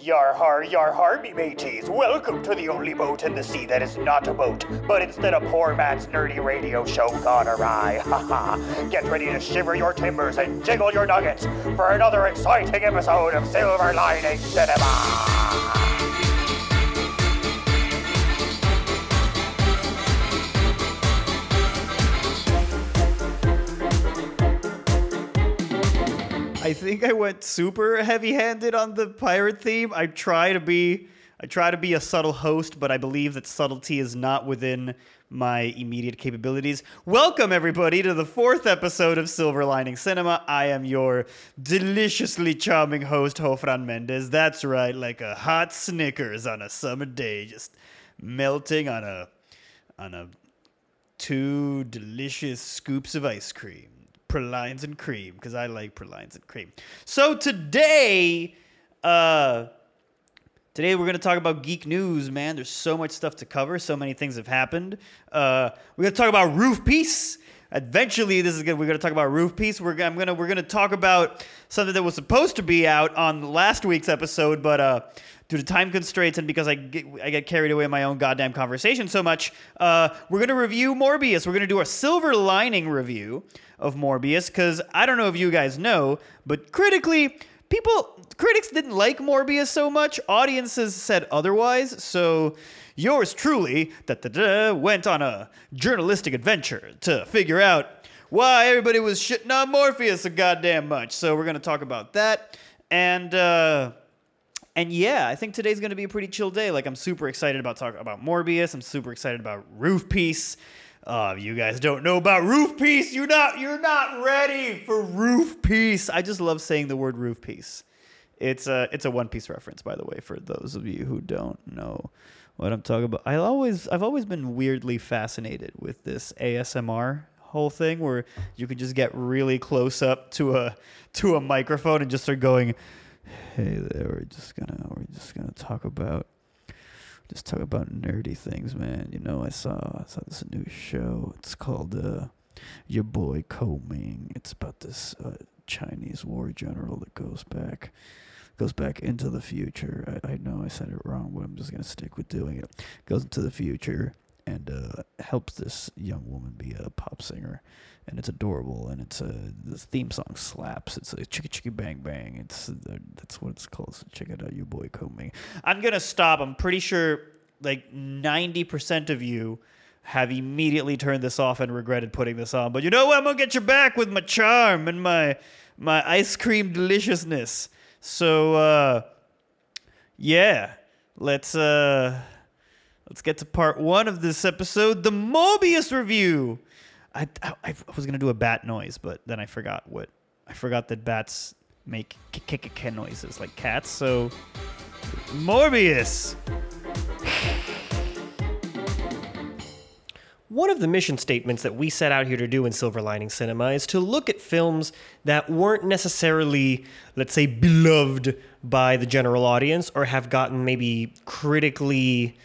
Yar har, yar har, me mateys. Welcome to the only boat in the sea that is not a boat, but instead a poor man's nerdy radio show gone awry. Ha ha. Get ready to shiver your timbers and jiggle your nuggets for another exciting episode of Silver Lining Cinema. I think I went super heavy-handed on the pirate theme. I try to be I try to be a subtle host, but I believe that subtlety is not within my immediate capabilities. Welcome everybody to the fourth episode of Silver Lining Cinema. I am your deliciously charming host, JoFran Mendez. That's right, like a hot Snickers on a summer day, just melting on a on a two delicious scoops of ice cream. Pralines and cream, because I like pralines and cream. So today, uh, today we're gonna talk about geek news, man. There's so much stuff to cover. So many things have happened. Uh, we're gonna talk about Roof Piece. Eventually, this is gonna we're gonna talk about Roof Piece. We're, I'm gonna we're gonna talk about something that was supposed to be out on last week's episode, but uh, due to time constraints and because I get, I get carried away in my own goddamn conversation so much, uh, we're gonna review Morbius. We're gonna do a silver lining review of Morbius because I don't know if you guys know, but critically, people critics didn't like Morbius so much. Audiences said otherwise. So yours truly da-da-da, went on a journalistic adventure to figure out why everybody was shitting on Morbius so goddamn much. So we're gonna talk about that and. Uh, and yeah, I think today's going to be a pretty chill day. Like I'm super excited about talking about Morbius. I'm super excited about Roof Piece. Uh, you guys don't know about Roof Piece. You're not. You're not ready for Roof Piece. I just love saying the word Roof Piece. It's a it's a One Piece reference, by the way, for those of you who don't know what I'm talking about. I always I've always been weirdly fascinated with this ASMR whole thing where you can just get really close up to a to a microphone and just start going hey there we're just gonna we're just gonna talk about just talk about nerdy things man you know i saw i saw this new show it's called uh your boy Ko Ming. It's about this uh, Chinese war general that goes back goes back into the future. I, I know I said it wrong, but I'm just gonna stick with doing it. Goes into the future and uh, helps this young woman be a pop singer, and it's adorable. And it's a the theme song slaps. It's a chicka chicka bang bang. It's uh, that's what it's called. So check it out, your boy Ming. I'm gonna stop. I'm pretty sure like 90% of you have immediately turned this off and regretted putting this on. But you know what? I'm gonna get you back with my charm and my my ice cream deliciousness. So uh yeah, let's uh let's get to part one of this episode, the Morbius review. I, I, was gonna do a bat noise, but then I forgot what I forgot that bats make k- k- k- k- noises like cats. So Morbius. One of the mission statements that we set out here to do in Silver Lining Cinema is to look at films that weren't necessarily, let's say, beloved by the general audience or have gotten maybe critically,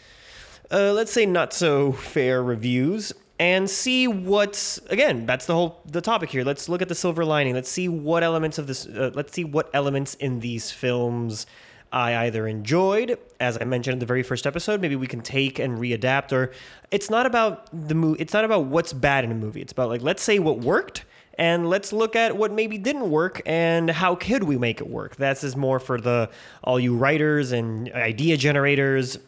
uh, let's say, not so fair reviews. And see what's again. That's the whole the topic here. Let's look at the silver lining. Let's see what elements of this. Uh, let's see what elements in these films I either enjoyed, as I mentioned in the very first episode, maybe we can take and readapt, or it's not about the movie. It's not about what's bad in a movie. It's about like let's say what worked, and let's look at what maybe didn't work, and how could we make it work. That's is more for the all you writers and idea generators.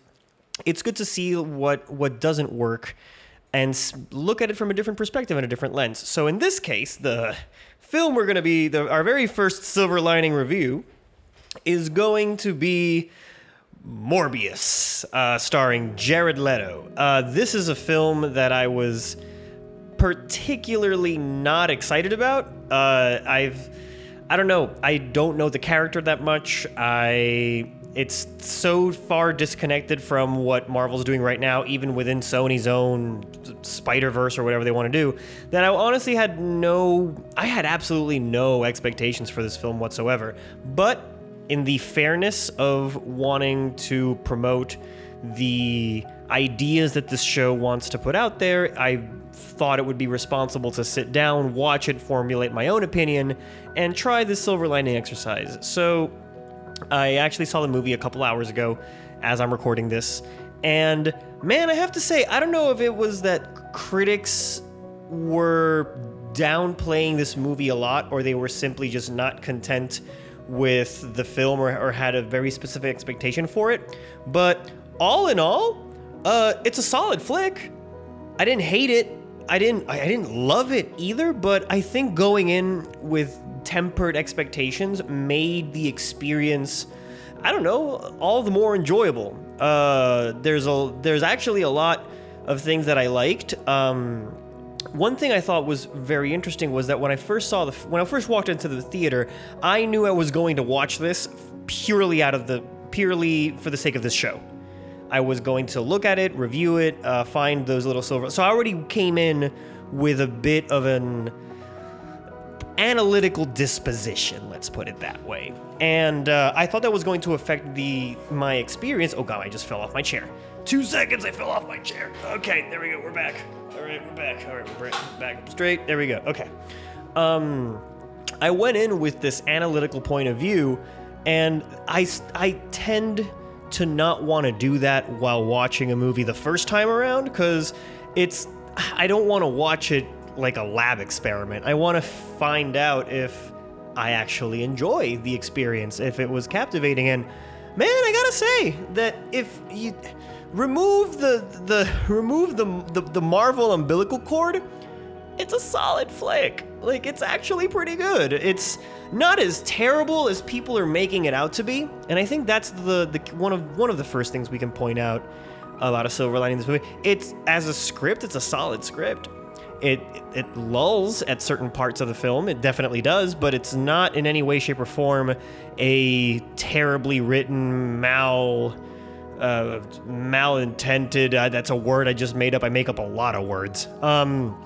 It's good to see what what doesn't work and look at it from a different perspective and a different lens. So in this case, the film we're going to be the, our very first silver lining review is going to be Morbius, uh, starring Jared Leto. Uh, this is a film that I was particularly not excited about. Uh, I've, I don't know, I don't know the character that much. I, it's so far disconnected from what Marvel's doing right now, even within Sony's own Spider Verse or whatever they want to do, that I honestly had no, I had absolutely no expectations for this film whatsoever. But in the fairness of wanting to promote the ideas that this show wants to put out there, I thought it would be responsible to sit down, watch it, formulate my own opinion, and try the silver lining exercise. So, I actually saw the movie a couple hours ago as I'm recording this. And man, I have to say, I don't know if it was that critics were downplaying this movie a lot or they were simply just not content with the film or, or had a very specific expectation for it. But all in all, uh, it's a solid flick. I didn't hate it. I didn't I didn't love it either, but I think going in with tempered expectations made the experience I don't know, all the more enjoyable. Uh, there's a there's actually a lot of things that I liked. Um, one thing I thought was very interesting was that when I first saw the when I first walked into the theater, I knew I was going to watch this purely out of the purely for the sake of this show. I was going to look at it, review it, uh, find those little silver. So I already came in with a bit of an analytical disposition, let's put it that way. And uh, I thought that was going to affect the my experience. Oh god, I just fell off my chair. Two seconds, I fell off my chair. Okay, there we go. We're back. All right, we're back. All right, we're back straight. There we go. Okay. Um, I went in with this analytical point of view, and I I tend to not want to do that while watching a movie the first time around because it's I don't want to watch it like a lab experiment. I want to find out if I actually enjoy the experience, if it was captivating. And man, I gotta say that if you remove the the remove the the, the Marvel umbilical cord, it's a solid flick. Like it's actually pretty good. It's not as terrible as people are making it out to be, and I think that's the the one of one of the first things we can point out about a silver lining in this movie. It's as a script, it's a solid script. It it lulls at certain parts of the film. It definitely does, but it's not in any way, shape, or form a terribly written mal uh, malintended. Uh, that's a word I just made up. I make up a lot of words. Um,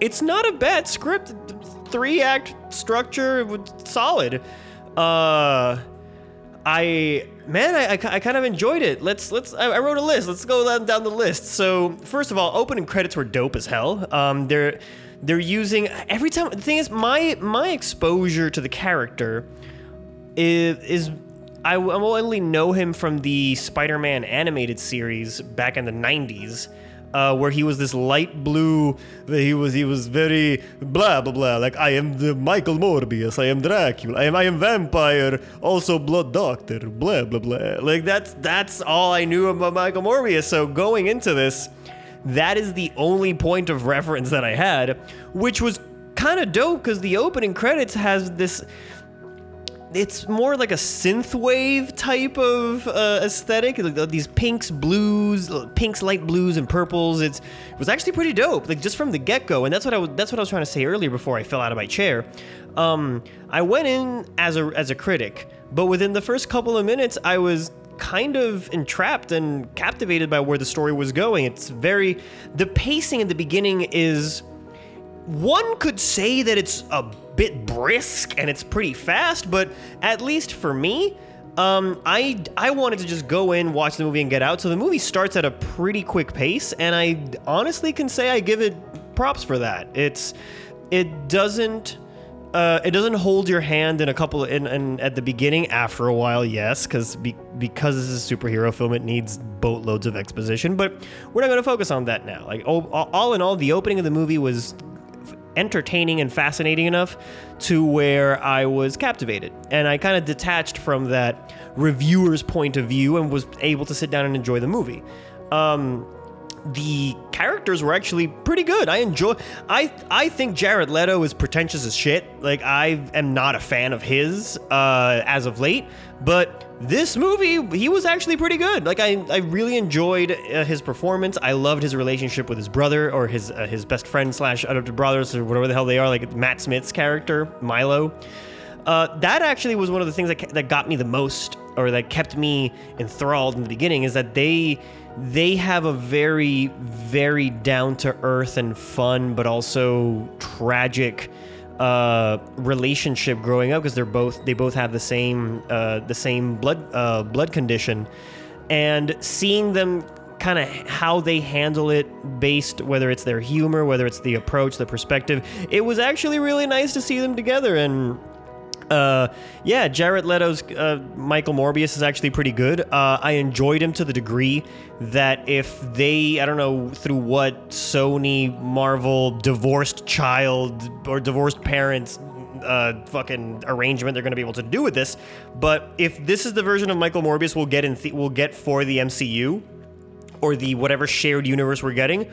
it's not a bad script. Three act structure, solid. Uh, I man, I, I, I, kind of enjoyed it. Let's let's. I, I, wrote a list. Let's go down, down the list. So first of all, opening credits were dope as hell. Um, they're they're using every time. The thing is, my my exposure to the character is is I, I only know him from the Spider-Man animated series back in the '90s uh, where he was this light blue. He was he was very blah blah blah. Like I am the Michael Morbius. I am Dracula. I am I am vampire. Also blood doctor. Blah blah blah. Like that's that's all I knew about Michael Morbius. So going into this, that is the only point of reference that I had, which was kind of dope because the opening credits has this it's more like a synthwave type of uh, aesthetic. Like these pinks, blues, pinks, light blues, and purples. It's it was actually pretty dope, like just from the get go. And that's what I was that's what I was trying to say earlier before I fell out of my chair. Um, I went in as a as a critic, but within the first couple of minutes, I was kind of entrapped and captivated by where the story was going. It's very the pacing in the beginning is one could say that it's a bit brisk and it's pretty fast, but at least for me, um, I I wanted to just go in, watch the movie, and get out. So the movie starts at a pretty quick pace, and I honestly can say I give it props for that. It's it doesn't. Uh, it doesn't hold your hand in a couple in, in at the beginning. After a while, yes, because be, because this is a superhero film, it needs boatloads of exposition. But we're not going to focus on that now. Like all, all in all, the opening of the movie was entertaining and fascinating enough to where I was captivated. And I kind of detached from that reviewer's point of view and was able to sit down and enjoy the movie. Um, the characters were actually pretty good. I enjoy. I I think Jared Leto is pretentious as shit. Like I am not a fan of his uh, as of late, but this movie he was actually pretty good. Like I I really enjoyed uh, his performance. I loved his relationship with his brother or his uh, his best friend slash adopted brothers or whatever the hell they are. Like Matt Smith's character Milo. Uh, that actually was one of the things that that got me the most or that kept me enthralled in the beginning is that they they have a very, very down to earth and fun, but also tragic uh, relationship growing up because they're both they both have the same uh, the same blood uh, blood condition, and seeing them kind of how they handle it based whether it's their humor whether it's the approach the perspective it was actually really nice to see them together. And Uh, yeah, Jared Leto's uh, Michael Morbius is actually pretty good. Uh, I enjoyed him to the degree that if they, I don't know through what Sony, Marvel, divorced child or divorced parents uh, fucking arrangement they're going to be able to do with this, but if this is the version of Michael Morbius we'll get in, th- we'll get for the MCU or the whatever shared universe we're getting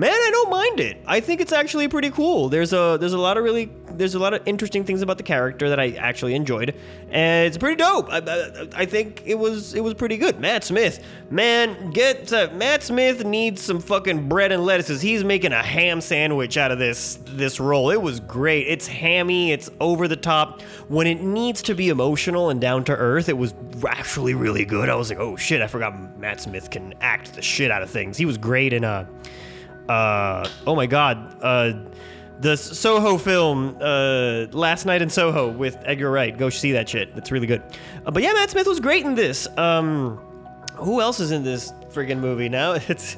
man, I don't mind it. I think it's actually pretty cool. There's a there's a lot of really there's a lot of interesting things about the character that I actually enjoyed, and it's pretty dope. I, I, I think it was it was pretty good. Matt Smith, man, get uh, Matt Smith needs some fucking bread and lettuces. He's making a ham sandwich out of this this role. It was great. It's hammy. It's over the top. When it needs to be emotional and down to earth, it was actually really good. I was like, oh shit, I forgot Matt Smith can act the shit out of things. He was great in uh uh, oh my god, uh, the Soho film, uh, Last Night in Soho with Edgar Wright. Go see that shit. It's really good. Uh, but yeah, Matt Smith was great in this. Um, who else is in this friggin' movie now? It's,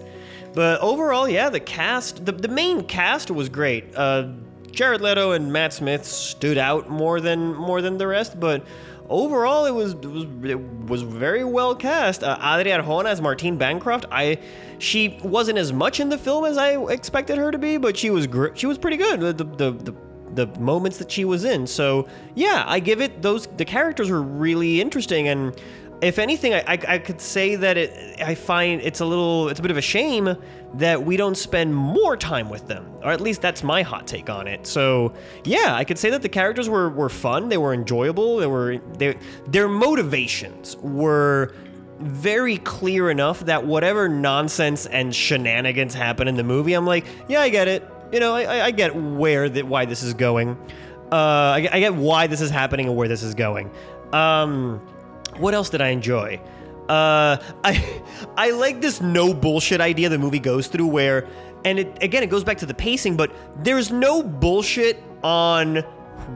but overall, yeah, the cast, the, the main cast was great. Uh, Jared Leto and Matt Smith stood out more than more than the rest, but overall, it was it was, it was very well cast. Uh, Adria Arjona as Martine Bancroft. I she wasn't as much in the film as I expected her to be, but she was gr- she was pretty good. The, the the, the moments that she was in. So yeah, I give it those. The characters were really interesting, and if anything, I, I, I, could say that it, I find it's a little, it's a bit of a shame that we don't spend more time with them, or at least that's my hot take on it. So yeah, I could say that the characters were, were fun, they were enjoyable, they were, they, their motivations were very clear enough that whatever nonsense and shenanigans happen in the movie, I'm like, yeah, I get it. You know, I, I get where that why this is going. Uh, I, I get why this is happening and where this is going. Um, what else did I enjoy? Uh, I I like this no bullshit idea the movie goes through where, and it again it goes back to the pacing, but there's no bullshit on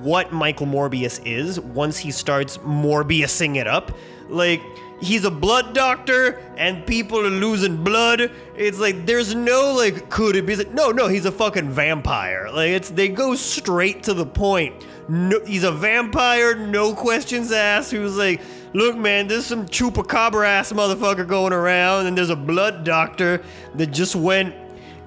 what Michael Morbius is once he starts Morbiusing it up. Like he's a blood doctor and people are losing blood. It's like there's no like could it be no no he's a fucking vampire. Like it's they go straight to the point. No, he's a vampire, no questions asked. He was like look, man, there's some chupacabra ass motherfucker going around, and there's a blood doctor that just went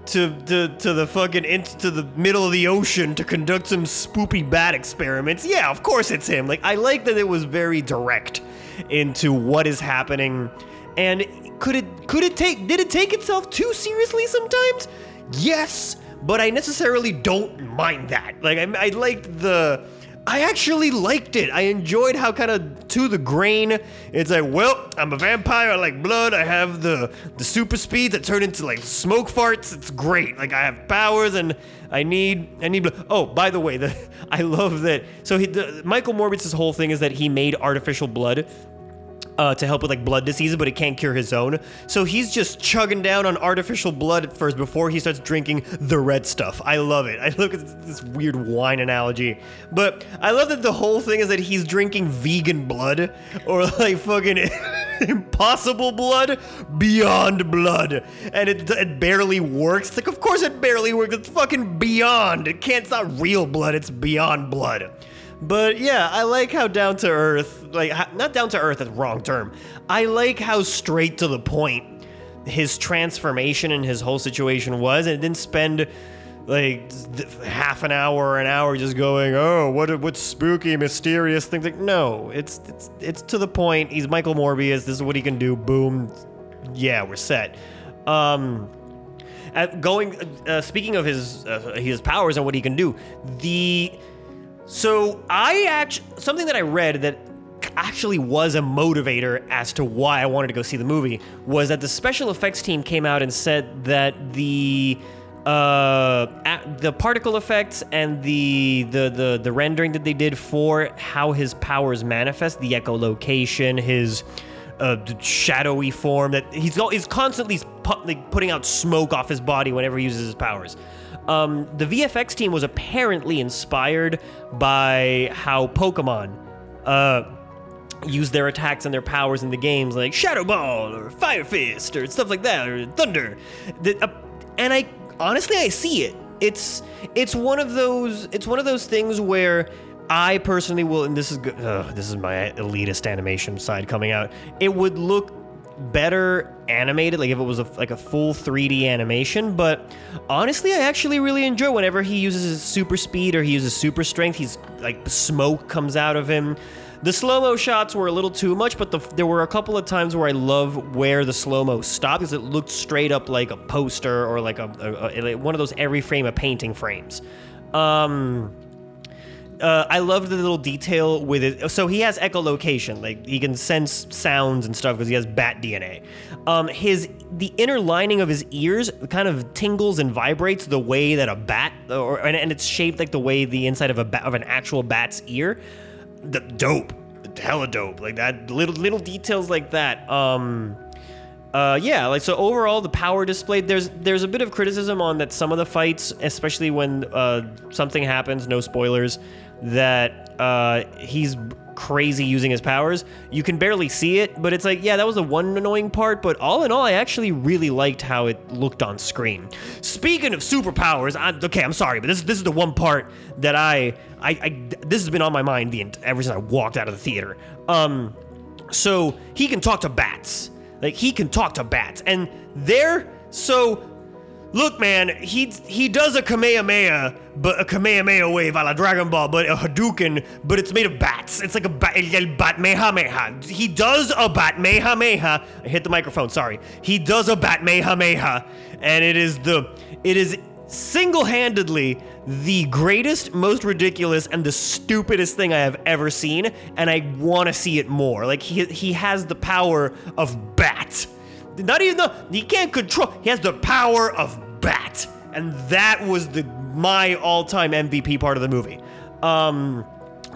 to, to, to the fucking into the middle of the ocean to conduct some spoopy bat experiments. Yeah, of course it's him. Like I like that it was very direct into what is happening. And could it could it take did it take itself too seriously sometimes? Yes, but I necessarily don't mind that. Like I, I liked the I actually liked it. I enjoyed how kind of to the grain. It's like, well, I'm a vampire. I like blood. I have the the super speed that turn into like smoke farts. It's great. Like I have powers and I need I need blood. Oh, by the way, the I love that. So he, the, Michael Morbius's whole thing is that he made artificial blood uh, to help with like blood diseases, but it can't cure his own. So he's just chugging down on artificial blood at first before he starts drinking the red stuff. I love it. I look at this weird wine analogy, but I love that the whole thing is that he's drinking vegan blood or like fucking impossible blood beyond blood, and it, it barely works. Like, of course it barely works. It's fucking beyond. It can't. It's not real blood. It's beyond blood. But yeah, I like how down to earth, like not down to earth, that's wrong term. I like how straight to the point his transformation and his whole situation was, and it didn't spend like half an hour or an hour just going, oh, what what's spooky, mysterious things. Like, no, it's it's it's to the point. He's Michael Morbius. This is what he can do. Boom, yeah, we're set. Um, going, uh, speaking of his uh, his powers and what he can do, the so I actually something that I read that actually was a motivator as to why I wanted to go see the movie was that the special effects team came out and said that the uh, the particle effects and the, the the the rendering that they did for how his powers manifest, the echolocation, his uh, shadowy form that he's he's constantly like, putting out smoke off his body whenever he uses his powers. Um, the VFX team was apparently inspired by how Pokemon uh, use their attacks and their powers in the games, like Shadow Ball or Fire Fist or stuff like that, or Thunder. The, uh, and I honestly, I see it. It's it's one of those it's one of those things where I personally will, and this is this is my elitist animation side coming out. It would look better animated, like if it was a, like a full 3D animation. But honestly, I actually really enjoy whenever he uses his super speed or he uses super strength. He's like smoke comes out of him. The slow mo shots were a little too much, but the, there were a couple of times where I love where the slow mo stopped because it looked straight up like a poster or like a, a, a one of those every frame a painting frames. Um, uh, I love the little detail with it. So he has echolocation, like he can sense sounds and stuff because he has bat DNA. Um, his the inner lining of his ears kind of tingles and vibrates the way that a bat, or and, and it's shaped like the way the inside of a bat, of an actual bat's ear. The dope, hella dope, like that. Little little details like that. Um, uh, yeah, like so overall the power displayed there's there's a bit of criticism on that some of the fights, especially when uh, something happens, no spoilers, that uh, he's crazy using his powers. You can barely see it, but it's like, yeah, that was the one annoying part, but all in all, I actually really liked how it looked on screen. Speaking of superpowers, I, okay, I'm sorry, but this this is the one part that I I, I this has been on my mind the ever since I walked out of the theater. Um, so he can talk to bats. Like he can talk to bats, and there. So, look, man, he he does a Kamehameha, but a Kamehameha wave a la Dragon Ball, but a Hadouken, but it's made of bats. It's like a bat, el bat meha He does a bat meha meha. I hit the microphone. Sorry. He does a bat meha meha, and it is the it is single-handedly the greatest, most ridiculous, and the stupidest thing I have ever seen, and I want to see it more. Like he he has the power of bat. Not even the he can't control. He has the power of bat, and that was the my all-time MVP part of the movie. Um,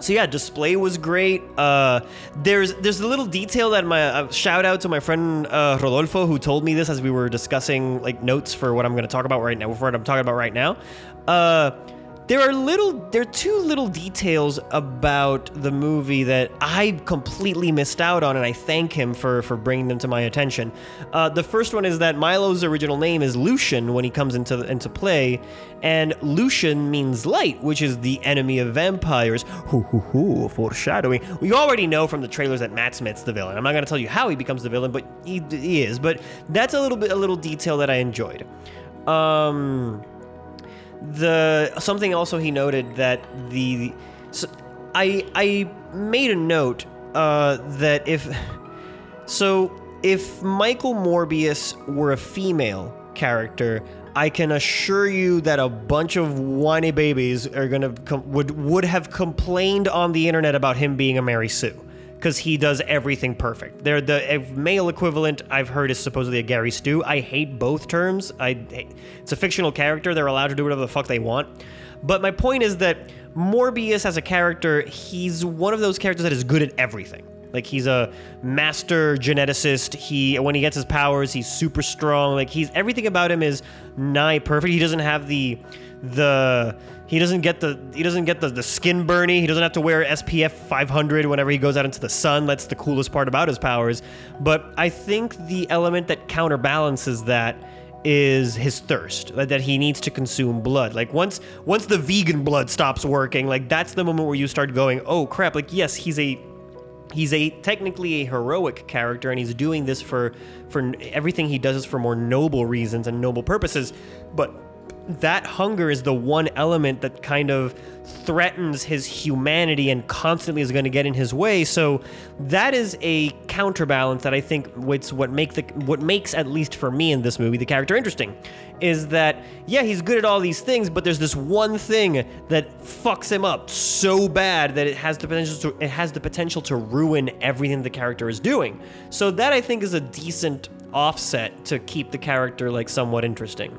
so yeah, display was great. Uh, there's there's a little detail that my uh, shout out to my friend uh, Rodolfo who told me this as we were discussing like notes for what I'm going to talk about right now. For what I'm talking about right now, uh, there are little there are two little details about the movie that I completely missed out on, and I thank him for for bringing them to my attention. Uh, the first one is that Milo's original name is Lucien when he comes into into play, and Lucien means light, which is the enemy of vampires. Hoo hoo hoo, foreshadowing. We already know from the trailers that Matt Smith's the villain. I'm not going to tell you how he becomes the villain, but he, he is. But that's a little bit a little detail that I enjoyed. Um the something also he noted that the so I I made a note uh, that if so if Michael Morbius were a female character, I can assure you that a bunch of whiny babies are gonna com- would would have complained on the internet about him being a Mary Sue because he does everything perfect. They're the eh, male equivalent I've heard is supposedly a Gary Stu. I hate both terms. I it's a fictional character. They're allowed to do whatever the fuck they want. But my point is that Morbius as a character, he's one of those characters that is good at everything. Like he's a master geneticist. He when he gets his powers, he's super strong. Like he's everything about him is nigh perfect. He doesn't have the the he doesn't get the he doesn't get the, the skin burny. He doesn't have to wear SPF 500 whenever he goes out into the sun. That's the coolest part about his powers. But I think the element that counterbalances that is his thirst that he needs to consume blood like once once the vegan blood stops working like that's the moment where you start going oh crap like yes he's a he's a technically a heroic character and he's doing this for for everything he does is for more noble reasons and noble purposes but that hunger is the one element that kind of threatens his humanity and constantly is going to get in his way. So that is a counterbalance that I think what's what make the what makes at least for me in this movie the character interesting is that yeah he's good at all these things but there's this one thing that fucks him up so bad that it has the potential to it has the potential to ruin everything the character is doing. So that I think is a decent offset to keep the character like somewhat interesting.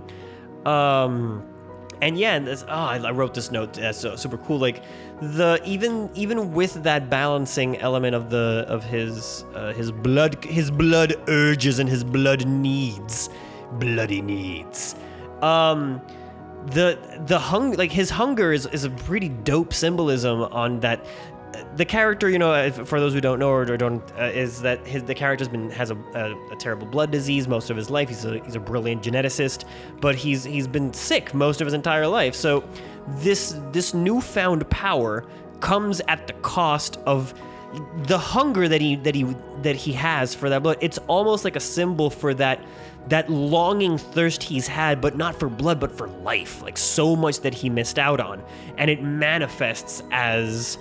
Um, and yeah, and this, oh, I wrote this note. That's so super cool. Like the even even with that balancing element of the of his uh, his blood his blood urges and his blood needs, bloody needs. Um, the the hung like his hunger is, is a pretty dope symbolism on that the character, you know, for those who don't know or don't, uh, is that his the character's been has a, a, a, terrible blood disease most of his life. He's a he's a brilliant geneticist, but he's he's been sick most of his entire life. So this this newfound power comes at the cost of the hunger that he that he that he has for that blood. It's almost like a symbol for that that longing thirst he's had, but not for blood, but for life. Like so much that he missed out on, and it manifests as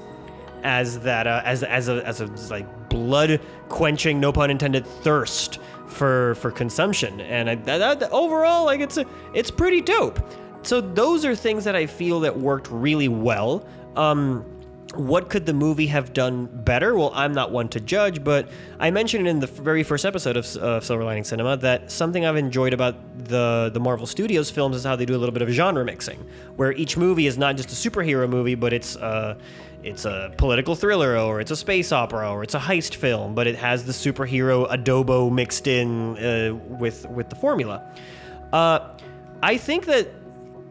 as that uh, as as a as a like blood quenching, no pun intended, thirst for for consumption. And I, that, that, overall, like it's a it's pretty dope. So those are things that I feel that worked really well. Um, what could the movie have done better? Well, I'm not one to judge, but I mentioned in the very first episode of uh, Silver Lining Cinema that something I've enjoyed about the the Marvel Studios films is how they do a little bit of genre mixing, where each movie is not just a superhero movie, but it's uh, it's a political thriller or it's a space opera or it's a heist film, but it has the superhero adobo mixed in uh, with with the formula. Uh, I think that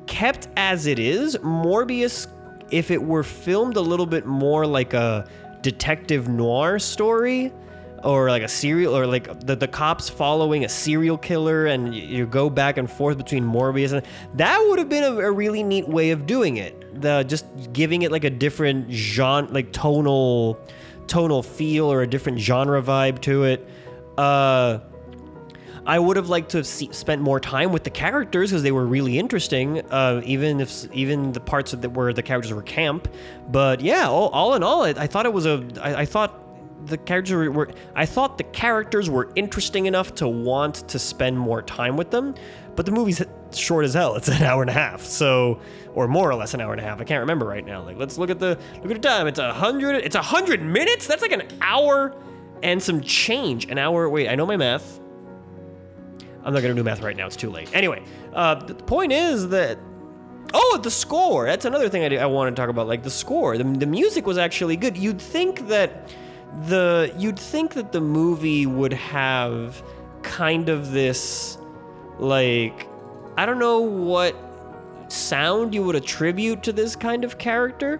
kept as it is, Morbius, if it were filmed a little bit more like a detective noir story, or like a serial or like the, the cops following a serial killer and you go back and forth between Morbius and that would have been a, a really neat way of doing it. The just giving it like a different genre like tonal tonal feel or a different genre vibe to it. Uh I would have liked to have see, spent more time with the characters because they were really interesting. Uh, even if even the parts that where the characters were camp, but yeah, all, all in all, I, I thought it was a. I, I thought the characters were, were, I thought the characters were interesting enough to want to spend more time with them, but the movie's short as hell. It's an hour and a half, so or more or less an hour and a half. I can't remember right now. Like let's look at the look at the time. It's a hundred. It's a hundred minutes. That's like an hour and some change. An hour. Wait, I know my math. I'm not gonna do math right now. It's too late. Anyway, uh, the point is that. Oh, the score. That's another thing I, I want to talk about. Like the score. The, the music was actually good. You'd think that the you'd think that the movie would have kind of this like I don't know what sound you would attribute to this kind of character,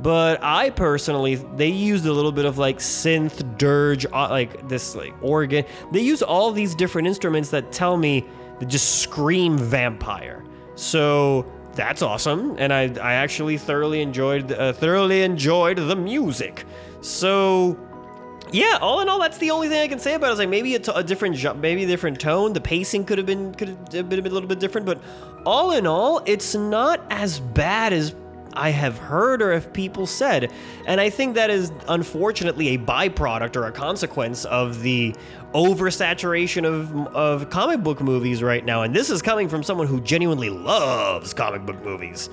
but I personally they used a little bit of like synth dirge uh, like this like organ. They use all these different instruments that tell me that just scream vampire. So that's awesome, and I I actually thoroughly enjoyed uh, thoroughly enjoyed the music. So yeah, all in all, that's the only thing I can say about it. Is like maybe a, t- a different, maybe a different tone. The pacing could have been could have been a little bit different, but all in all, it's not as bad as I have heard or if people said. And I think that is unfortunately a byproduct or a consequence of the oversaturation of of comic book movies right now. And this is coming from someone who genuinely loves comic book movies.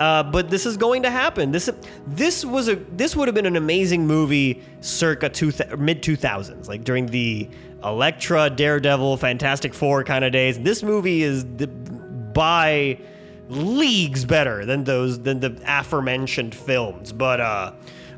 Uh, but this is going to happen. This this was a this would have been an amazing movie circa two mid two thousands, like during the Elektra, Daredevil, Fantastic Four kind of days. This movie is the, by leagues better than those than the aforementioned films. But uh,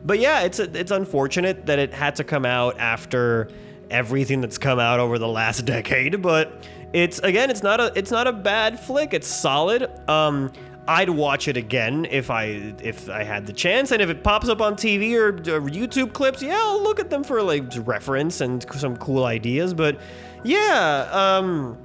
but yeah, it's it's unfortunate that it had to come out after everything that's come out over the last decade. But it's again, it's not a it's not a bad flick. It's solid. Um, I'd watch it again if I if I had the chance, and if it pops up on TV or, or, YouTube clips, yeah, I'll look at them for like reference and some cool ideas. But yeah, um,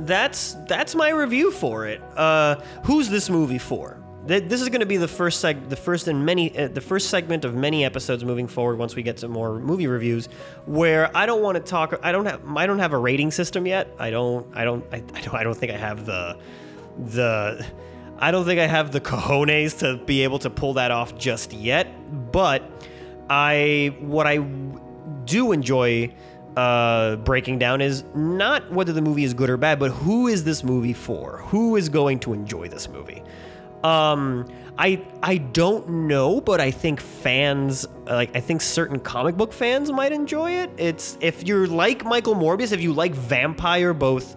that's that's my review for it. Uh, who's this movie for? This is going to be the first seg- the first in many uh, the first segment of many episodes moving forward. Once we get to more movie reviews, where I don't want to talk. I don't have I don't have a rating system yet. I don't I don't I, I don't I don't think I have the the I don't think I have the cojones to be able to pull that off just yet, but I what I do enjoy uh, breaking down is not whether the movie is good or bad, but who is this movie for? Who is going to enjoy this movie? Um, I I don't know, but I think fans like I think certain comic book fans might enjoy it. It's if you're like Michael Morbius, if you like vampire both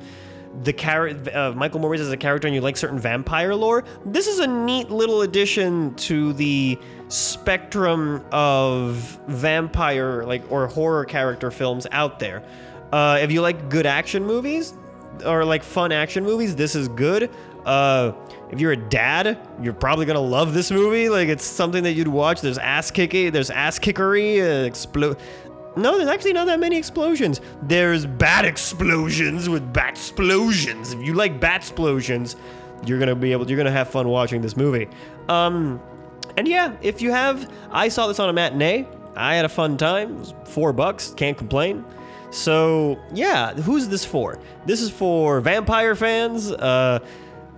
the character uh, Michael Morbius as a character and you like certain vampire lore, this is a neat little addition to the spectrum of vampire like or horror character films out there. Uh, if you like good action movies or like fun action movies, this is good. Uh, if you're a dad, you're probably gonna love this movie. Like it's something that you'd watch. There's ass kicking, there's ass kickery, uh, explode no, there's actually not that many explosions. There's bat explosions with bat explosions. If you like bat explosions, you're gonna be able, you're gonna have fun watching this movie. Um, And yeah, if you have, I saw this on a matinee. I had a fun time. It was four bucks. Can't complain. So yeah, who's this for? This is for vampire fans, uh,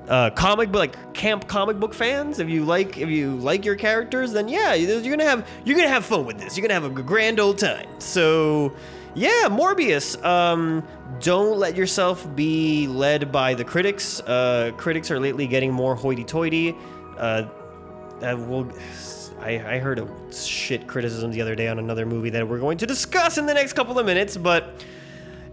uh, comic book, like camp comic book fans. If you like, if you like your characters, then yeah, you're gonna have you're gonna have fun with this. You're gonna have a grand old time. So yeah, Morbius. Um, don't let yourself be led by the critics. Uh, critics are lately getting more hoity-toity. Uh, uh, we'll, I, I heard a shit criticism the other day on another movie that we're going to discuss in the next couple of minutes. But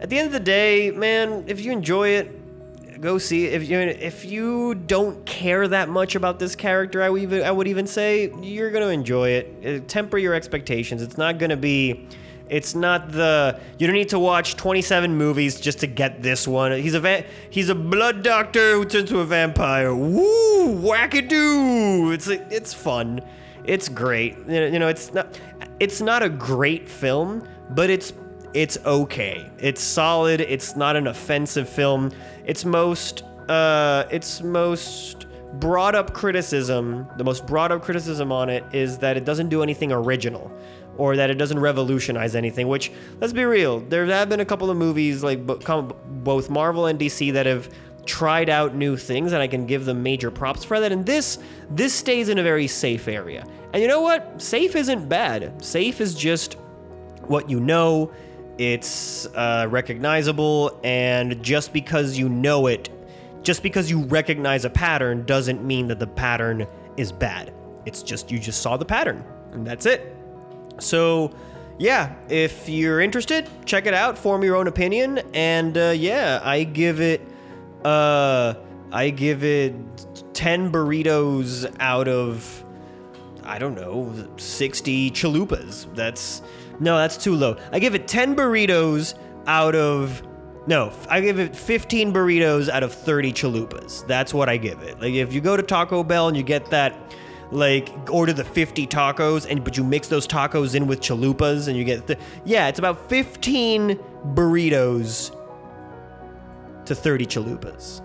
at the end of the day, man, if you enjoy it, go see it. If you if you don't care that much about this character, I would even I would even say you're gonna enjoy it. Uh, temper your expectations. It's not gonna be. It's not the you don't need to watch 27 movies just to get this one. He's a va- he's a blood doctor who turns into a vampire. Woo, wackadoo! It's it's fun. It's great. You know, it's not it's not a great film, but it's it's okay. It's solid. It's not an offensive film. Its most uh its most brought up criticism, the most brought up criticism on it is that it doesn't do anything original or that it doesn't revolutionize anything, which let's be real, there have been a couple of movies like both Marvel and DC that have tried out new things and I can give them major props for that. And this this stays in a very safe area. And you know what? Safe isn't bad. Safe is just what you know. It's uh, recognizable, and just because you know it, just because you recognize a pattern, doesn't mean that the pattern is bad. It's just you just saw the pattern, and that's it. So, yeah, if you're interested, check it out, form your own opinion, and uh, yeah, I give it, uh, I give it ten burritos out of, I don't know, sixty chalupas. That's no, that's too low. I give it ten burritos out of. No, I give it 15 burritos out of 30 chalupas. That's what I give it. Like if you go to Taco Bell and you get that like order the 50 tacos and but you mix those tacos in with chalupas and you get the yeah it's about 15 burritos to 30 chalupas.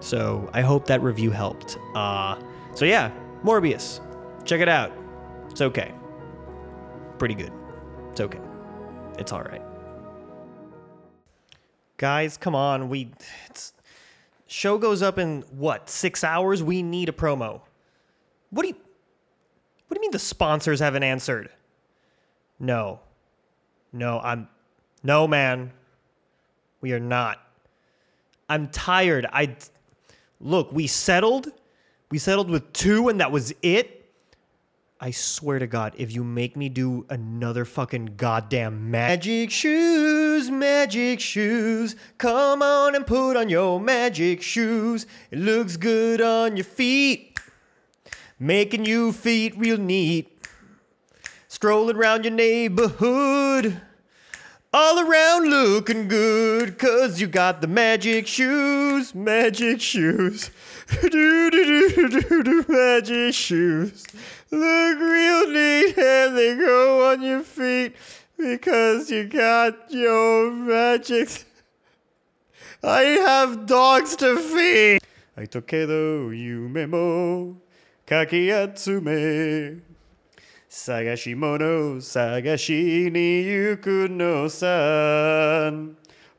So i hope that review helped. Uh so yeah morbius check it out. It's okay. Pretty good. It's okay. It's all right. Guys come on. We it's show goes up in what six hours? We need a promo what do you What do you mean the sponsors haven't answered? No. No, I'm No, man. We are not. I'm tired. I Look, we settled. We settled with 2 and that was it. I swear to God, if you make me do another fucking goddamn magic shoes, magic shoes, come on and put on your magic shoes. It looks good on your feet making you feet real neat, strolling around your neighborhood, all around looking good, cause you got the magic shoes, magic shoes, do do do do do magic shoes, look real neat and they go on your feet because you got your magic. I have dogs to feed. I took care of you, Memo. Kakiyatsume. Sagashimono, sagashi ni yuku no san.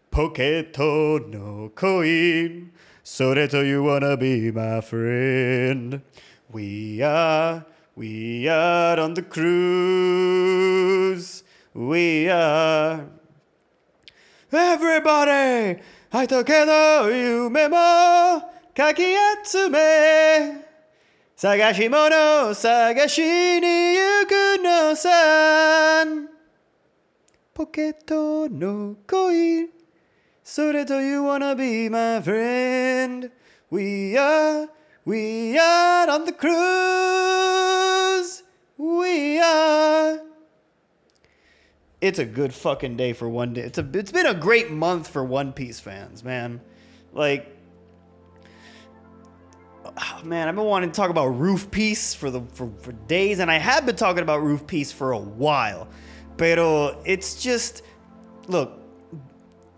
Poketo no koin. Sore to you wanna be my friend. We are, we are on the cruise. We are. Everybody! I took! Sagashimono sagashini yuku no san. Poketo no koi. So do you wanna be my friend? We are, we are on the cruise. We are. It's a good fucking day for one day. It's a, it's been a great month for One Piece fans, man. Like oh, man, I've been wanting to talk about Roof Piece for the for, for days, and I have been talking about Roof Piece for a while. Pero it's just look,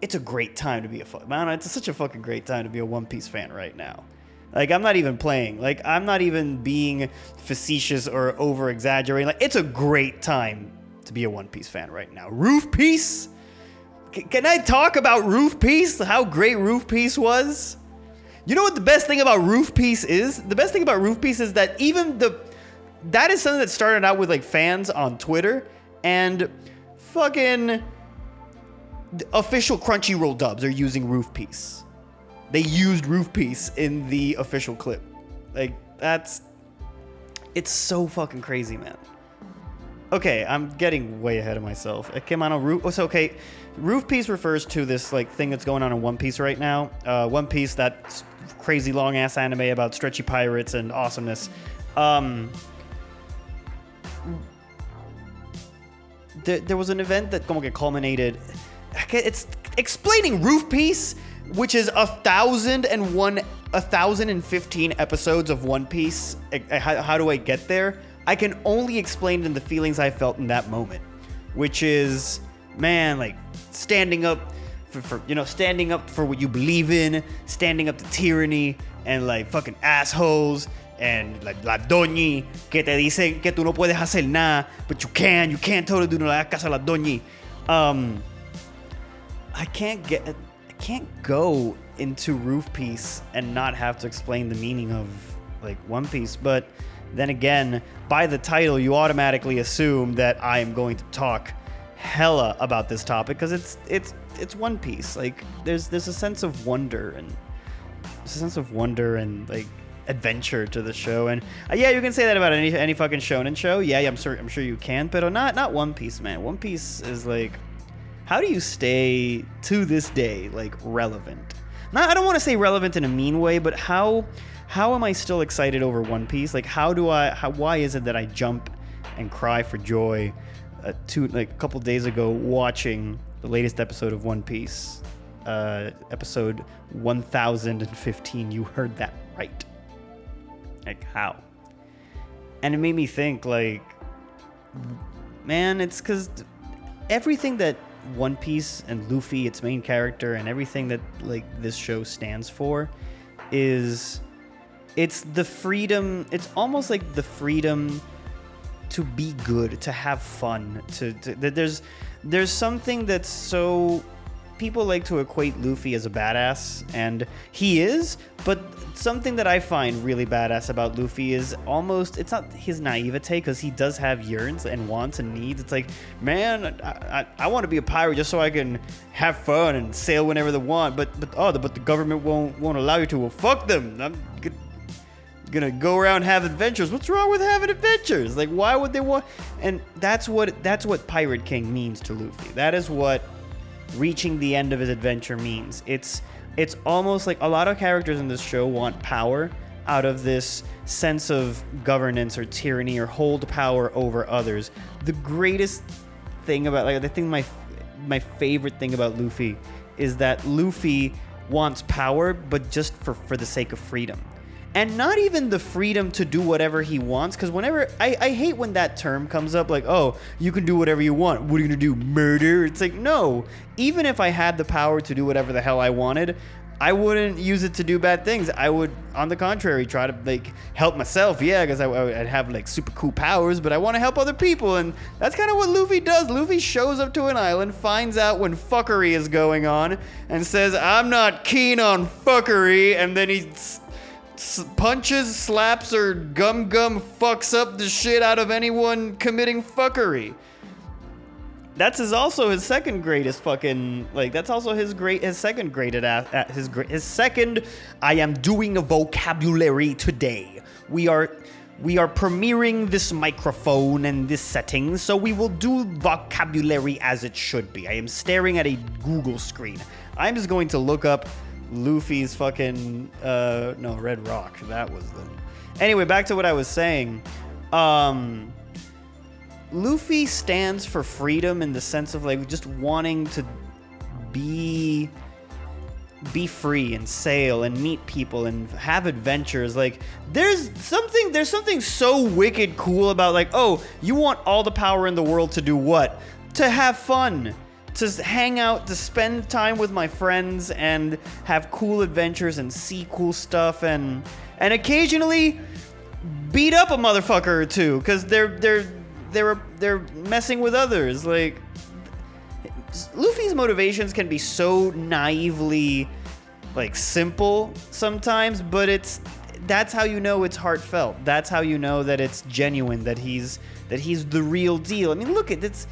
it's a great time to be a fuck man. It's such a fucking great time to be a One Piece fan right now. Like I'm not even playing. Like I'm not even being facetious or over exaggerating. Like it's a great time to be a One Piece fan right now. Roof Piece. C- can I talk about Roof Piece? How great Roof Piece was? You know what the best thing about Roof Piece is? The best thing about Roof Piece is that even the that is something that started out with like fans on Twitter and fucking official Crunchyroll dubs are using Roof Piece. They used Roof Piece in the official clip. Like that's it's so fucking crazy, man. Okay, I'm getting way ahead of myself. On roof. Oh, so okay, roof piece refers to this like thing that's going on in One Piece right now. Uh, One Piece, that crazy long ass anime about stretchy pirates and awesomeness. Um, there, there was an event that culminated. It's explaining roof piece, which is a thousand and one, a thousand and fifteen episodes of One Piece. How, how do I get there? I can only explain in the feelings I felt in that moment, which is, man, like standing up for, for you know, standing up for what you believe in, standing up to tyranny, and like fucking assholes and like la doñi que te dicen que tú no puedes hacer nada, but you can, you can't totally do no la doñi. Um, I can't get, I can't go into Roof Piece and not have to explain the meaning of like One Piece, but then again, by the title, you automatically assume that I am going to talk hella about this topic because it's it's it's One Piece. Like there's there's a sense of wonder and there's a sense of wonder and like adventure to the show. And uh, yeah, you can say that about any any fucking shonen show. Yeah, I'm sure I'm sure you can, but not not One Piece, man. One Piece is like, how do you stay to this day like relevant? Not I don't want to say relevant in a mean way, but how how am I still excited over One Piece? Like how do I how why is it that I jump and cry for joy? Uh, two like a couple days ago watching the latest episode of One Piece, uh, episode 1015. You heard that right. Like how? And it made me think like, man, it's because everything that One Piece and Luffy, its main character, and everything that like this show stands for, is it's the freedom. It's almost like the freedom to be good, to have fun. To, to there's there's something that's so people like to equate Luffy as a badass, and he is. But something that I find really badass about Luffy is almost it's not his naivete because he does have yearns and wants and needs. It's like, man, I, I, I want to be a pirate just so I can have fun and sail whenever they want. But but oh, the, but the government won't won't allow you to. Well, fuck them. I'm gonna go around have adventures. What's wrong with having adventures? Like, why would they want? And that's what that's what Pirate King means to Luffy. That is what reaching the end of his adventure means. It's it's almost like a lot of characters in this show want power out of this sense of governance or tyranny or hold power over others. The greatest thing about like the thing my my favorite thing about Luffy is that Luffy wants power but just for for the sake of freedom and not even the freedom to do whatever he wants because whenever I, I hate when that term comes up like oh you can do whatever you want. What are you gonna do murder? It's like no. Even if i had the power to do whatever the hell i wanted i wouldn't use it to do bad things. I would on the contrary try to like help myself yeah because i'd have like super cool powers but i want to help other people and that's kind of what luffy does. Luffy shows up to an island finds out when fuckery is going on and says i'm not keen on fuckery and then he punches, slaps, or gum gum fucks up the shit out of anyone committing fuckery. That's his also his second greatest fucking like. That's also his great his second graded at, at uh, uh, his gr- his second. I am doing a vocabulary today. We are we are premiering this microphone and this setting, so we will do vocabulary as it should be. I am staring at a Google screen. I'm just going to look up Luffy's fucking uh no Red Roc. That was the Anyway, back to what I was saying. Um Luffy stands for freedom in the sense of like just wanting to be be free and sail and meet people and have adventures like there's something there's something so wicked cool about like oh you want all the power in the world to do what to have fun to hang out, to spend time with my friends and have cool adventures and see cool stuff and and occasionally beat up a motherfucker or two because they're they're they're they're messing with others. Like Luffy's motivations can be so naively like simple sometimes, but it's that's how you know it's heartfelt. That's how you know that it's genuine. That he's that he's the real deal. I mean, look at it's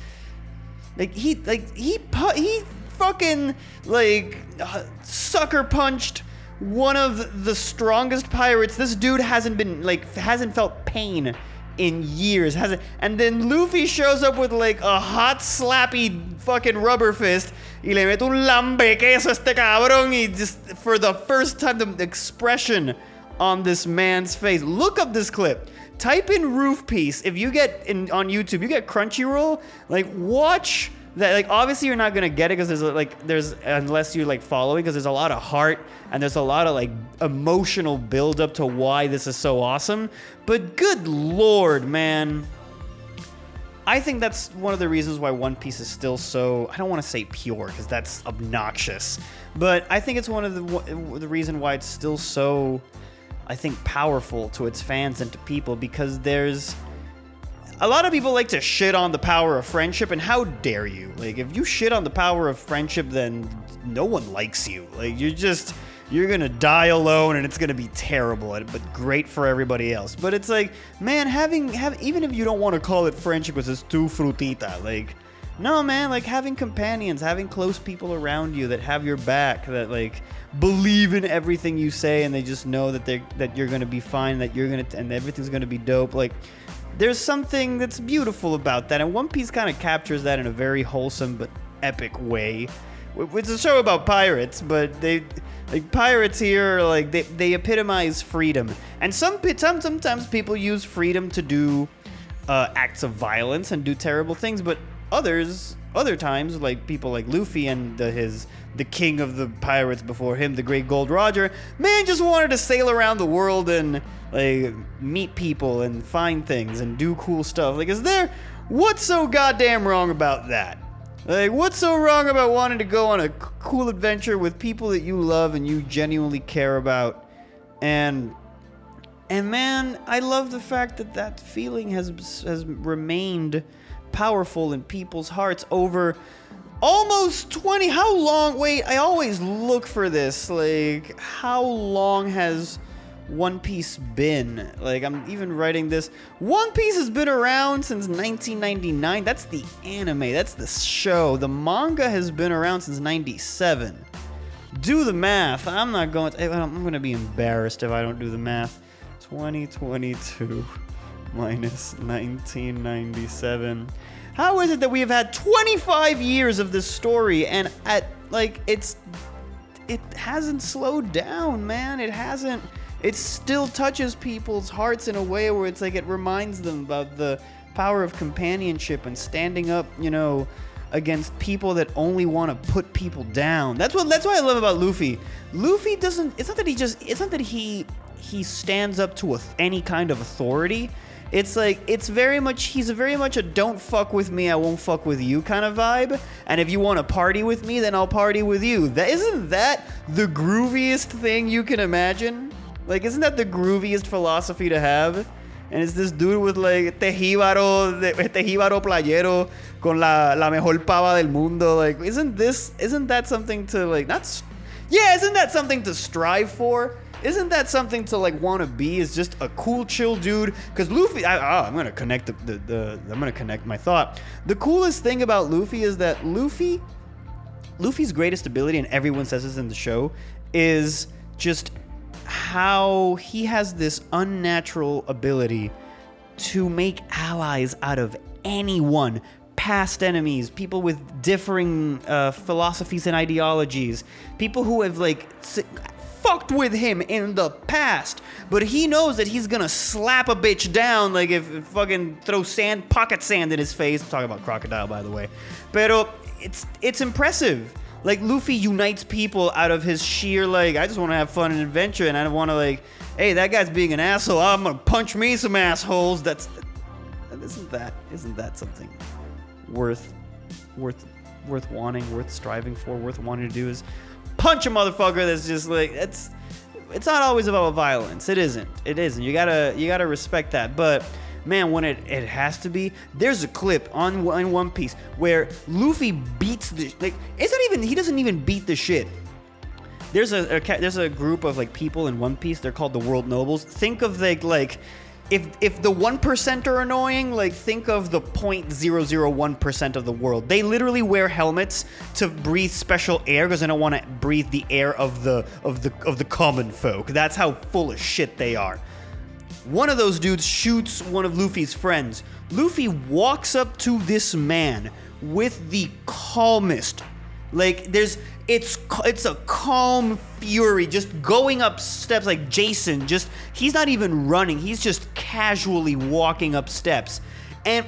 like he like he he fucking like uh, sucker punched one of the strongest pirates. This dude hasn't been like hasn't felt pain in years. Hasn't and then Luffy shows up with like a hot slappy fucking rubber fist. Y le mete un lambe queso a este cabrón. Y just for the first time the expression on this man's face. Look up this clip. Type in roof piece. If you get in on YouTube, you get Crunchyroll. Like watch that. Like obviously you're not gonna get it because there's like there's unless you're like following because there's a lot of heart and there's a lot of like emotional build up to why this is so awesome. But good lord, man. I think that's one of the reasons why One Piece is still so. I don't want to say pure because that's obnoxious, but I think it's one of the the reason why it's still so. I think powerful to its fans and to people because there's a lot of people like to shit on the power of friendship and how dare you? Like if you shit on the power of friendship then no one likes you. Like you're just you're gonna die alone and it's gonna be terrible but great for everybody else. But it's like man having have even if you don't want to call it friendship because it's too frutita like no man like having companions having close people around you that have your back that like believe in everything you say and they just know that they that you're gonna be fine that you're gonna and everything's gonna be dope like there's something that's beautiful about that, and One Piece kind of captures that in a very wholesome but epic way. It's a show about pirates, but they like pirates here, like they, they epitomize freedom, and some some sometimes people use freedom to do uh, acts of violence and do terrible things, but others other times like people like Luffy and the, his the king of the pirates before him, the Great Gold Roger, man just wanted to sail around the world and like meet people and find things and do cool stuff. Like, is there what's so goddamn wrong about that? Like, what's so wrong about wanting to go on a cool adventure with people that you love and you genuinely care about? And and man, I love the fact that that feeling has has remained powerful in people's hearts over almost 20 how long wait i always look for this like how long has one piece been? Like i'm even writing this one piece has been around since 1999 that's the anime that's the show the manga has been around since 97 do the math i'm not going to i'm going to be embarrassed if i don't do the math. 2022 minus 1997 how is it that we have had 25 years of this story and at like it's it hasn't slowed down, man. It hasn't it still touches people's hearts in a way where it's like it reminds them about the power of companionship and standing up, you know, against people that only want to put people down. That's what that's what I love about Luffy. Luffy doesn't it's not that he just it's not that he he stands up to a, any kind of authority. It's like it's very much he's very much a don't fuck with me, I won't fuck with you kind of vibe. And if you want to party with me, then I'll party with you. That isn't that the grooviest thing you can imagine? Like isn't that the grooviest philosophy to have? And it's this dude with like tejibaro, tejibaro playero con la, la mejor pava del mundo. Like, isn't this, isn't that something to like, not, s- yeah, isn't that something to strive for? Isn't that something to like want to be? Is just a cool, chill dude? Because Luffy, I, oh, I'm gonna connect the, the, the, I'm gonna connect my thought. The coolest thing about Luffy is that Luffy, Luffy's greatest ability, and everyone says this in the show, is just how he has this unnatural ability to make allies out of anyone past enemies people with differing uh, philosophies and ideologies people who have like fucked with him in the past but he knows that he's gonna slap a bitch down like if, fucking throw sand pocket sand in his face. I'm talking about crocodile by the way. Pero it's it's impressive. Like Luffy unites people out of his sheer like I just want to have fun and adventure and I don't want to like hey that guy's being an asshole. I'm gonna punch me some assholes. That's isn't that isn't that something worth worth worth wanting, worth striving for, worth wanting to do is punch a motherfucker that's just like it's it's not always about violence. It isn't. It isn't. You gotta you gotta respect that. But man, when it, it has to be, there's a clip on in One Piece where Luffy beats the like. It's not even he doesn't even beat the shit. There's a, a there's a group of like people in One Piece. They're called the World Nobles. Think of like like if if the one percent are annoying, like think of the 0.001 percent of the world. They literally wear helmets to breathe special air because they don't want to breathe the air of the of the of the common folk. That's how full of shit they are. One of those dudes shoots one of Luffy's friends. Luffy walks up to this man with the calmest. Like there's it's it's a calm fury just going up steps like Jason just he's not even running. He's just casually walking up steps and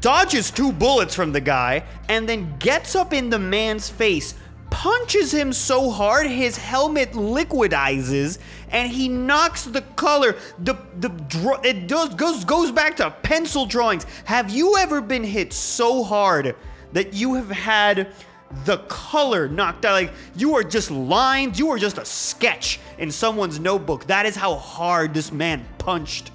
dodges two bullets from the guy and then gets up in the man's face punches him so hard his helmet liquidizes and he knocks the color the the it does goes goes back to pencil drawings have you ever been hit so hard that you have had the color knocked out like you are just lines you are just a sketch in someone's notebook that is how hard this man punched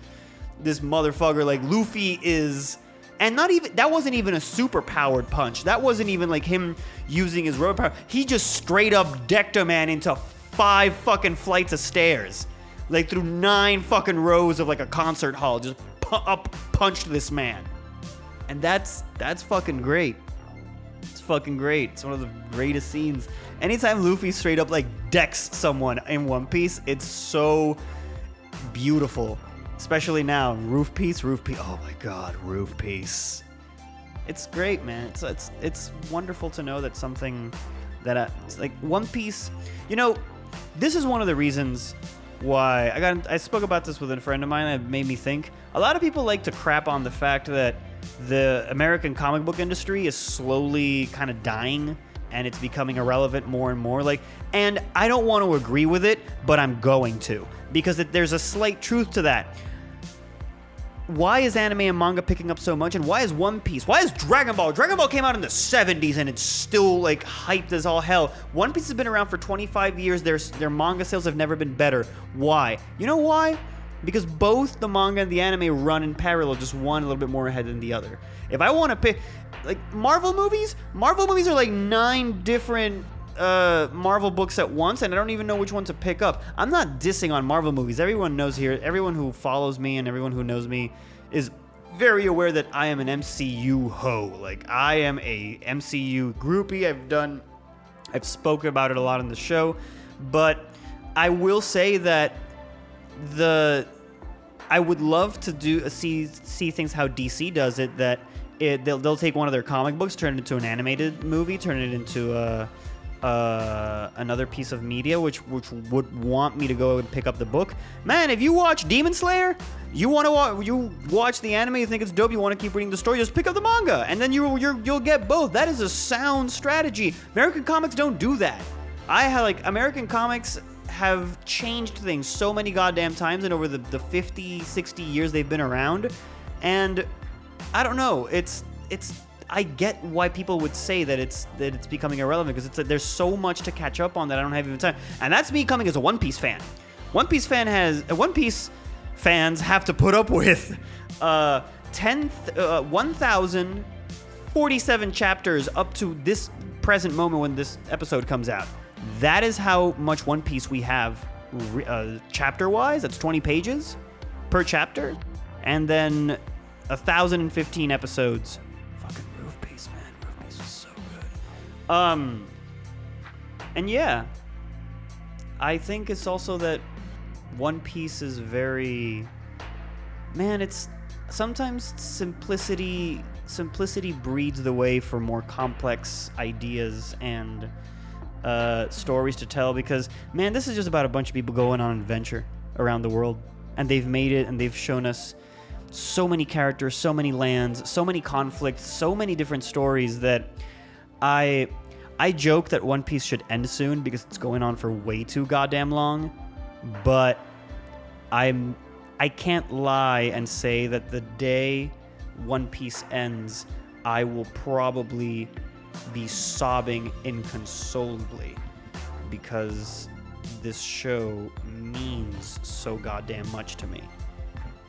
this motherfucker like Luffy is and not even that wasn't even a super powered punch. That wasn't even like him using his road power. He just straight up decked a man into five fucking flights of stairs. Like through nine fucking rows of like a concert hall. Just pu- up punched this man. And that's that's fucking great. Fucking great. It's one of the greatest scenes. Anytime Luffy straight up like decks someone in One Piece, it's so beautiful. Especially now, roof piece, roof piece. Oh my god, roof piece. It's great, man. It's it's it's wonderful to know that something that uh, it's like One Piece. You know, this is one of the reasons why I got. I spoke about this with a friend of mine that made me think. A lot of people like to crap on the fact that the American comic book industry is slowly kind of dying and it's becoming irrelevant more and more. Like, and I don't want to agree with it, but I'm going to because it, there's a slight truth to that. Why is anime and manga picking up so much, and why is One Piece? Why is Dragon Ball? Dragon Ball came out in the 70s and it's still like hyped as all hell. One Piece has been around for 25 years. Their their manga sales have never been better. Why? You know why? Because both the manga and the anime run in parallel, just one a little bit more ahead than the other. If I want to pick, like Marvel movies, Marvel movies are like nine different uh, Marvel books at once, and I don't even know which one to pick up. I'm not dissing on Marvel movies. Everyone knows here, everyone who follows me and everyone who knows me is very aware that I am an MCU ho. Like I am a MCU groupie. I've done, I've spoken about it a lot on the show, but I will say that the I would love to do see see things how DC does it. That it they'll, they'll take one of their comic books, turn it into an animated movie, turn it into a. Uh, another piece of media which which would want me to go and pick up the book. Man, if you watch Demon Slayer, you want to watch you watch the anime, you think it's dope, you want to keep reading the story, just pick up the manga, and then you you you'll get both. That is a sound strategy. American comics don't do that. I have like American comics have changed things so many goddamn times and over the, the 50 60 years they've been around. And i don't know it's it's i get why people would say that it's that it's becoming irrelevant because it's there's so much to catch up on that i don't have even time. And that's me coming as a one piece fan. One piece fan has uh, one piece fans have to put up with uh 10 uh, 1047 chapters up to this present moment when this episode comes out that is how much One Piece we have uh, chapter wise. That's 20 pages per chapter. And then 1,015 episodes. Fucking Roof Piece, man. Roof Piece was so good. Um, and yeah, I think it's also that One Piece is very. Man, it's sometimes simplicity simplicity breeds the way for more complex ideas and uh, stories to tell because man this is just about a bunch of people going on an adventure around the world. And they've made it and they've shown us so many characters so many lands so many conflicts so many different stories that i i joke that one piece should end soon because it's going on for way too goddamn long. But i'm i can't lie and say that the day one piece ends i will probably be sobbing inconsolably because this show means so goddamn much to me.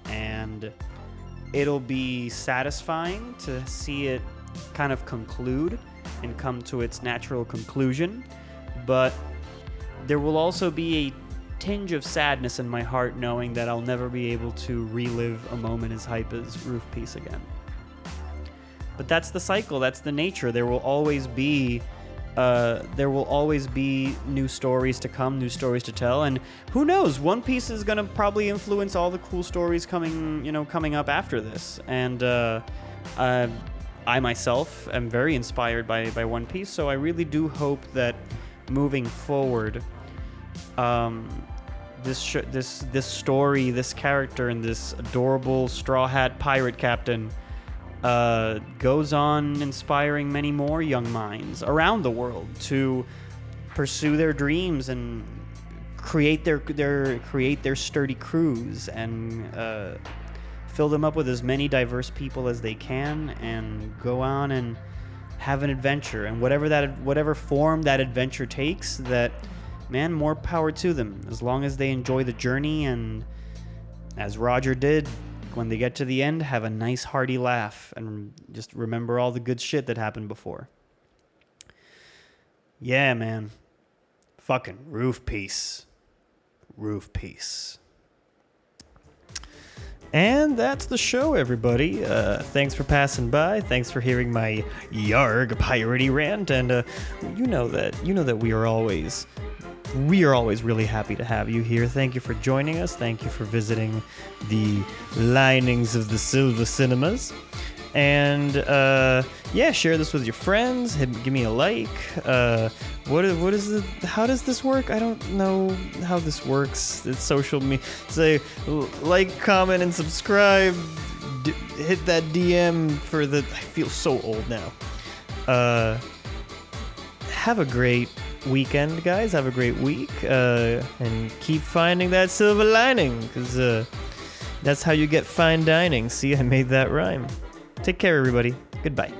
And it'll be satisfying to see it kind of conclude and come to its natural conclusion, but there will also be a tinge of sadness in my heart knowing that I'll never be able to relive a moment as hype as Roof Piece again. But that's the cycle, that's the nature. There will always be uh, there will always be new stories to come, new stories to tell, and who knows? One Piece is gonna probably influence all the cool stories coming, you know, coming up after this. And uh, I myself am very inspired by by One Piece, so I really do hope that moving forward, um, this sh- this this story, this character, and this adorable straw hat pirate captain uh, goes on inspiring many more young minds around the world to pursue their dreams and create their their create their sturdy crews and uh, fill them up with as many diverse people as they can and go on and have an adventure. And whatever that whatever form that adventure takes that man more power to them. As long as they enjoy the journey and as Roger did when they get to the end have a nice hearty laugh and just remember all the good shit that happened before. Yeah, man. Fucking roof piece. Roof piece. And that's the show, everybody. Uh, thanks for passing by. Thanks for hearing my yarg piratey rant. And uh, you know that you know that we are always we are always really happy to have you here. Thank you for joining us. Thank you for visiting the linings of the Silver Cinemas. And uh, yeah, share this with your friends. Hit, give me a like. Uh, what what is the? How does this work? I don't know how this works. It's social media. Say like, comment, and subscribe. D- hit that DM for the. I feel so old now. Uh, have a great weekend, guys. Have a great week, uh, and keep finding that silver lining, because uh, that's how you get fine dining. See, I made that rhyme. Take care, everybody. Goodbye.